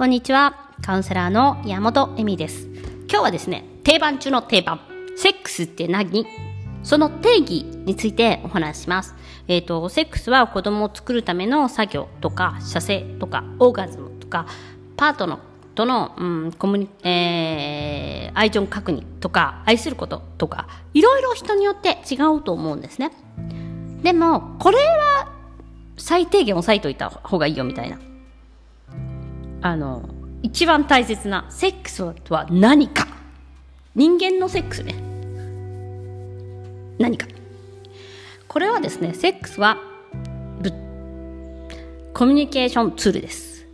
こんにちは。カウンセラーの山本恵美です。今日はですね、定番中の定番。セックスって何？その定義についてお話しします。えっ、と、セックスは子供を作るための作業とか、射精とか、オーガズムとか、パートナーとの、うん、コミュニ、えー、愛情確認とか、愛することとか、いろいろ人によって違うと思うんですね。でも、これは最低限押さえといた方がいいよみたいな。あの、一番大切なセックスとは何か。人間のセックスね。何か。これはですね、セックスは、コミュニケーションツールです。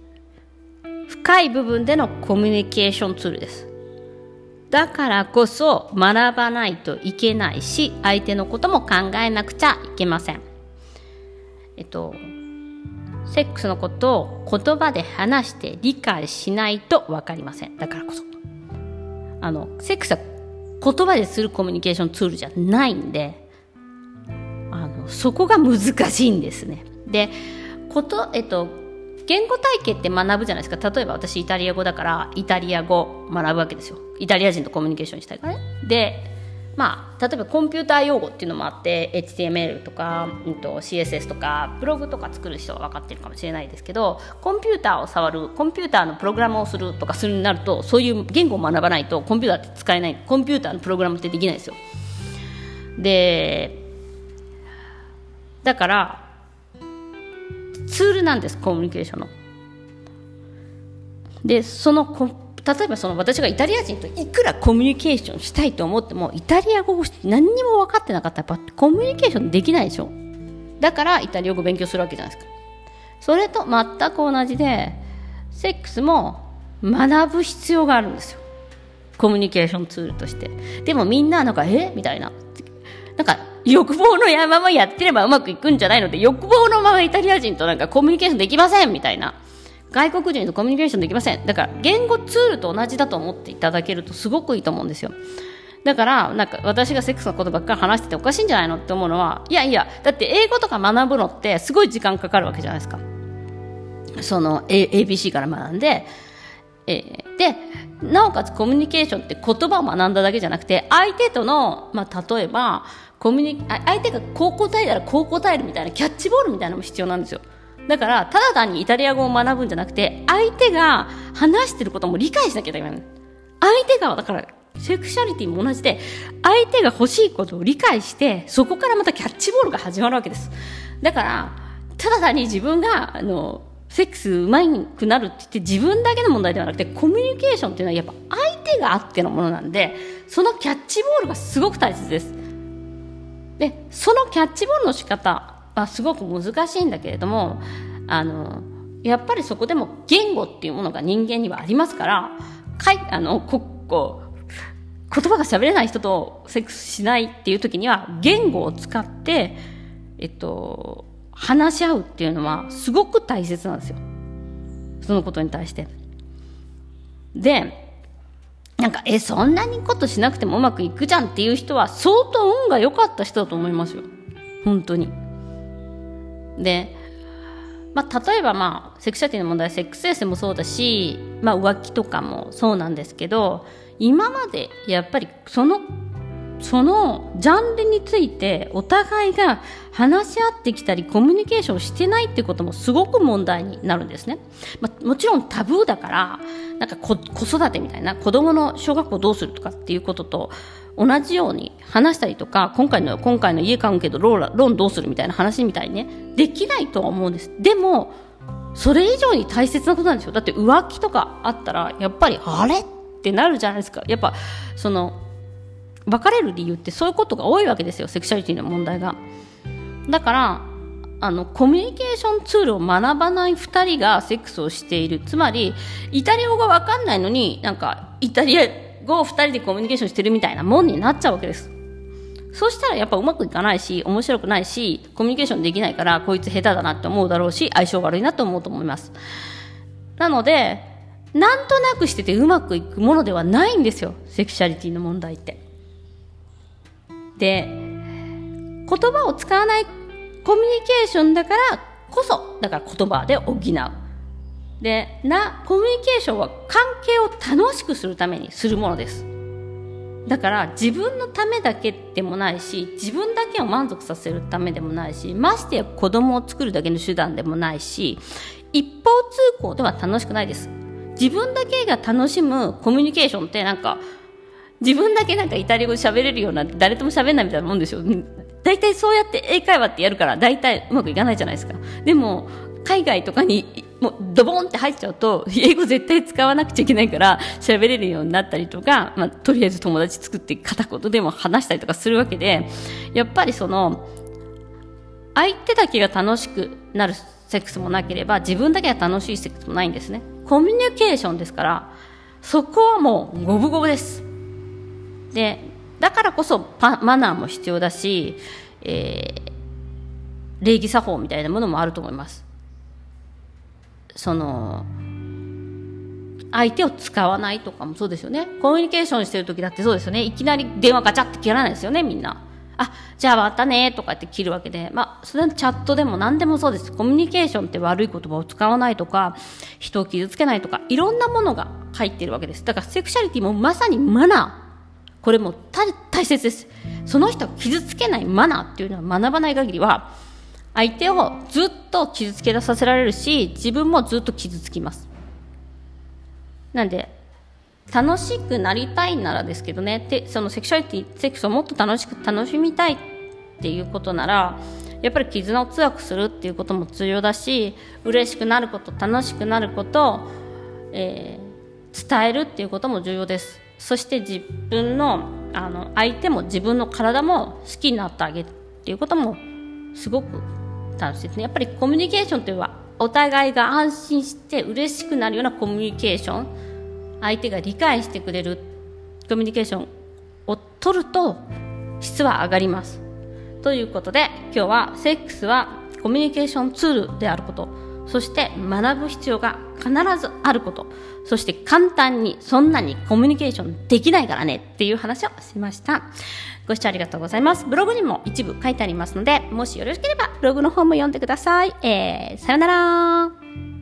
深い部分でのコミュニケーションツールです。だからこそ学ばないといけないし、相手のことも考えなくちゃいけません。えっと、セックスのことを言葉で話して理解しないと分かりません。だからこそ。あの、セックスは言葉でするコミュニケーションツールじゃないんで、あの、そこが難しいんですね。で、こと、えっと、言語体系って学ぶじゃないですか。例えば私イタリア語だから、イタリア語学ぶわけですよ。イタリア人とコミュニケーションしたいからね。で、まあ、例えばコンピューター用語っていうのもあって HTML とか、うん、と CSS とかブログとか作る人は分かってるかもしれないですけどコンピューターを触るコンピューターのプログラムをするとかするになるとそういう言語を学ばないとコンピューターって使えないコンピューターのプログラムってできないですよ。でだからツールなんですコミュニケーションの。でそのコ例えばその私がイタリア人といくらコミュニケーションしたいと思ってもイタリア語を何にも分かってなかったらやっぱコミュニケーションできないでしょ。だからイタリア語勉強するわけじゃないですか。それと全く同じでセックスも学ぶ必要があるんですよ。コミュニケーションツールとして。でもみんななんかえみたいな。なんか欲望のままやってればうまくいくんじゃないので欲望のままイタリア人となんかコミュニケーションできませんみたいな。外国人とコミュニケーションできません。だから言語ツールと同じだと思っていただけるとすごくいいと思うんですよ。だからなんか私がセックスのことばっかり話してておかしいんじゃないのって思うのはいやいやだって英語とか学ぶのってすごい時間かかるわけじゃないですか。その A ABC から学んで、えー、でなおかつコミュニケーションって言葉を学んだだけじゃなくて相手との、まあ、例えばコミュニ相手がこう答えたらこう答えるみたいなキャッチボールみたいなのも必要なんですよ。だから、ただ単にイタリア語を学ぶんじゃなくて、相手が話してることも理解しなきゃいけない。相手が、だから、セクシャリティも同じで、相手が欲しいことを理解して、そこからまたキャッチボールが始まるわけです。だから、ただ単に自分が、あの、セックスうまくなるって言って自分だけの問題ではなくて、コミュニケーションっていうのはやっぱ相手があってのものなんで、そのキャッチボールがすごく大切です。で、そのキャッチボールの仕方、はすごく難しいんだけれどもあのやっぱりそこでも言語っていうものが人間にはありますからかいあのここ言葉が喋れない人とセックスしないっていう時には言語を使って、えっと、話し合うっていうのはすごく大切なんですよそのことに対して。でなんか、え、そんなにことしなくてもうまくいくじゃんっていう人は相当運が良かった人だと思いますよ。本当に。で、まあ、例えばまあ、セクシャリティの問題、セックスレスもそうだし、まあ、浮気とかもそうなんですけど、今までやっぱりその、そのジャンルについてお互いが話し合ってきたりコミュニケーションしてないってこともすごく問題になるんですね。まあ、もちろんタブーだから、なんか子育てみたいな子供の小学校どうするとかっていうことと同じように話したりとか、今回の、今回の家買うけどローラ、ローンどうするみたいな話みたいにね、できないとは思うんです。でも、それ以上に大切なことなんですよ。だって浮気とかあったら、やっぱり、あれってなるじゃないですか。やっぱ、その、別れる理由ってそういうことが多いわけですよ。セクシャリティの問題が。だから、あの、コミュニケーションツールを学ばない二人がセックスをしている。つまり、イタリア語がわかんないのに、なんか、イタリア語を二人でコミュニケーションしてるみたいなもんになっちゃうわけです。そうしたらやっぱうまくいかないし、面白くないし、コミュニケーションできないから、こいつ下手だなって思うだろうし、相性悪いなと思うと思います。なので、なんとなくしててうまくいくものではないんですよ。セクシャリティの問題って。で、言葉を使わないコミュニケーションだからこそ、だから言葉で補う。でなコミュニケーションは関係を楽しくするためにするものですだから自分のためだけでもないし自分だけを満足させるためでもないしましてや子供を作るだけの手段でもないし一方通行では楽しくないです自分だけが楽しむコミュニケーションってなんか自分だけなんかイタリア語喋れるような誰とも喋んないみたいなもんですよ大体そうやって英会話ってやるから大体うまくいかないじゃないですか。でも海外とかにもうドボンって入っちゃうと英語絶対使わなくちゃいけないから喋れるようになったりとか、まあ、とりあえず友達作って片言でも話したりとかするわけでやっぱりその相手だけが楽しくなるセックスもなければ自分だけが楽しいセックスもないんですね。コミュニケーションですからそこはもう五分五分です。でだからこそマナーも必要だし、えー、礼儀作法みたいなものもあると思います。その相手を使わないとかもそうですよね。コミュニケーションしてる時だってそうですよね。いきなり電話ガチャって切らないですよねみんな。あじゃあまたねとかって切るわけで。まあそれはチャットでも何でもそうです。コミュニケーションって悪い言葉を使わないとか人を傷つけないとかいろんなものが入ってるわけです。だからセクシャリティもまさにマナー。これも大切です。その人を傷つけないマナーっていうのは学ばない限りは相手をずっと傷つけさせられるし自分もずっと傷つきます。なんで楽しくなりたいならですけどねでそのセクシャリティセックスをもっと楽しく楽しみたいっていうことならやっぱり絆を強くするっていうことも重要だし嬉しくなること楽しくなること、えー、伝えるっていうことも重要です。そして自分のあの相手も自分の体も好きになってあげるっていうこともすごく楽しいですね。やっぱりコミュニケーションというのはお互いが安心して嬉しくなるようなコミュニケーション。相手が理解してくれるコミュニケーションを取ると質は上がります。ということで今日はセックスはコミュニケーションツールであること。そして学ぶ必要が必ずあること。そして簡単にそんなにコミュニケーションできないからねっていう話をしました。ご視聴ありがとうございます。ブログにも一部書いてありますのでもしよろしければブログの方も読んでください、えー、さよなら。